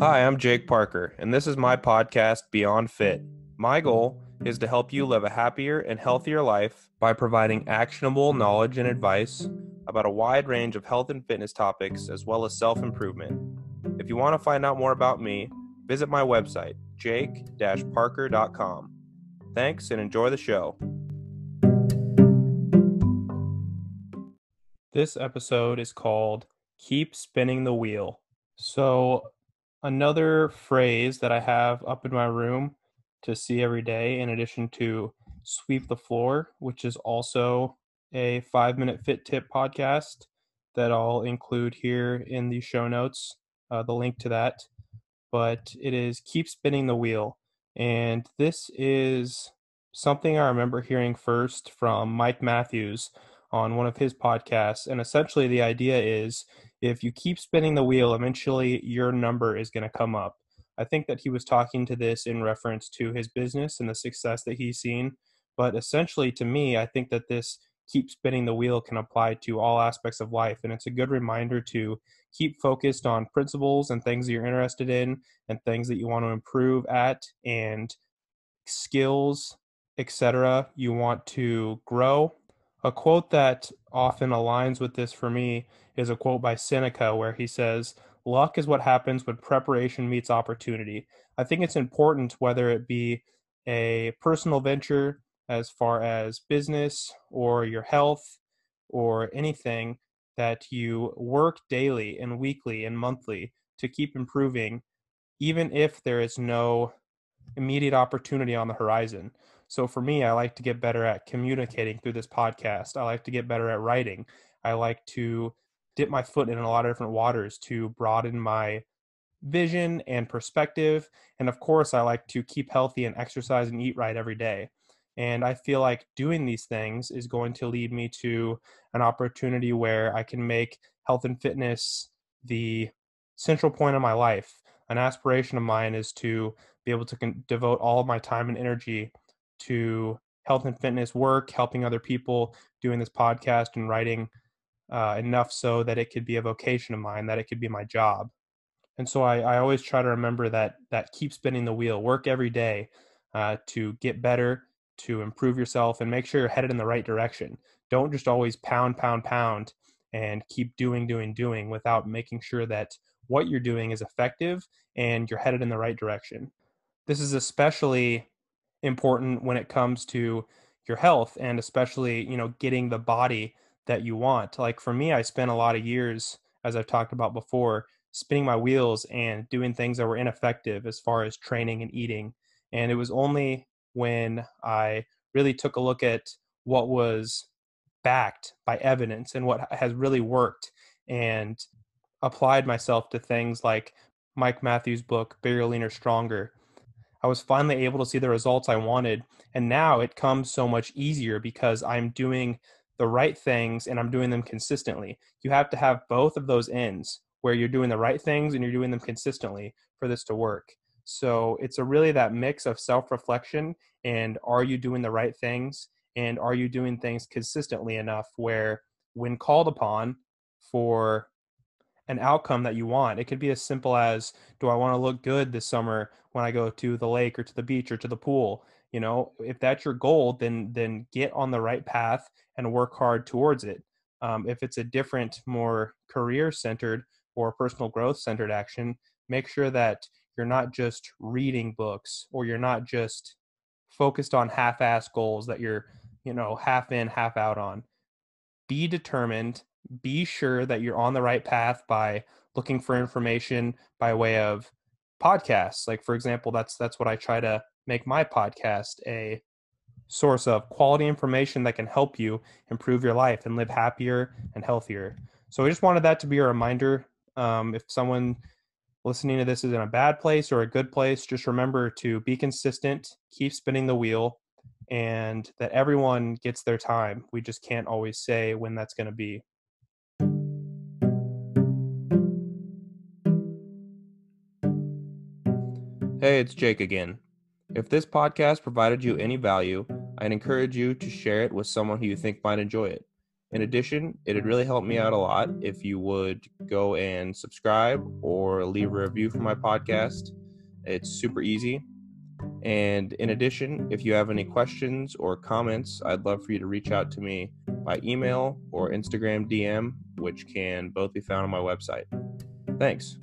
Hi, I'm Jake Parker, and this is my podcast, Beyond Fit. My goal is to help you live a happier and healthier life by providing actionable knowledge and advice about a wide range of health and fitness topics as well as self improvement. If you want to find out more about me, visit my website, jake parker.com. Thanks and enjoy the show. This episode is called Keep Spinning the Wheel. So, another phrase that I have up in my room to see every day, in addition to sweep the floor, which is also a five minute fit tip podcast that I'll include here in the show notes, uh, the link to that. But it is keep spinning the wheel. And this is something I remember hearing first from Mike Matthews on one of his podcasts. And essentially, the idea is if you keep spinning the wheel, eventually your number is going to come up. I think that he was talking to this in reference to his business and the success that he's seen. But essentially, to me, I think that this keep spinning the wheel can apply to all aspects of life. And it's a good reminder to keep focused on principles and things that you're interested in and things that you want to improve at and skills, etc. you want to grow. A quote that often aligns with this for me is a quote by Seneca where he says, Luck is what happens when preparation meets opportunity. I think it's important, whether it be a personal venture as far as business or your health or anything, that you work daily and weekly and monthly to keep improving, even if there is no immediate opportunity on the horizon. So for me, I like to get better at communicating through this podcast. I like to get better at writing. I like to dip my foot in a lot of different waters to broaden my vision and perspective. And of course, I like to keep healthy and exercise and eat right every day. And I feel like doing these things is going to lead me to an opportunity where I can make health and fitness the central point of my life. An aspiration of mine is to be able to con- devote all of my time and energy to health and fitness work, helping other people, doing this podcast and writing uh, enough so that it could be a vocation of mine, that it could be my job. And so I, I always try to remember that that keep spinning the wheel, work every day uh, to get better, to improve yourself, and make sure you're headed in the right direction. Don't just always pound, pound, pound, and keep doing, doing, doing without making sure that what you're doing is effective and you're headed in the right direction. This is especially important when it comes to your health and especially, you know, getting the body that you want. Like for me, I spent a lot of years, as I've talked about before, spinning my wheels and doing things that were ineffective as far as training and eating. And it was only when I really took a look at what was backed by evidence and what has really worked and applied myself to things like Mike Matthews' book, Bigger, Leaner, Stronger. I was finally able to see the results I wanted. And now it comes so much easier because I'm doing the right things and I'm doing them consistently. You have to have both of those ends where you're doing the right things and you're doing them consistently for this to work. So it's a really that mix of self-reflection and are you doing the right things and are you doing things consistently enough where when called upon for an outcome that you want. It could be as simple as do I want to look good this summer when I go to the lake or to the beach or to the pool? You know, if that's your goal, then then get on the right path and work hard towards it. Um, if it's a different, more career centered or personal growth centered action, make sure that you're not just reading books or you're not just focused on half ass goals that you're, you know, half in, half out on. Be determined be sure that you're on the right path by looking for information by way of podcasts. Like for example, that's that's what I try to make my podcast a source of quality information that can help you improve your life and live happier and healthier. So I just wanted that to be a reminder. Um, if someone listening to this is in a bad place or a good place, just remember to be consistent, keep spinning the wheel, and that everyone gets their time. We just can't always say when that's going to be. Hey, it's Jake again. If this podcast provided you any value, I'd encourage you to share it with someone who you think might enjoy it. In addition, it'd really help me out a lot if you would go and subscribe or leave a review for my podcast. It's super easy. And in addition, if you have any questions or comments, I'd love for you to reach out to me by email or Instagram DM, which can both be found on my website. Thanks.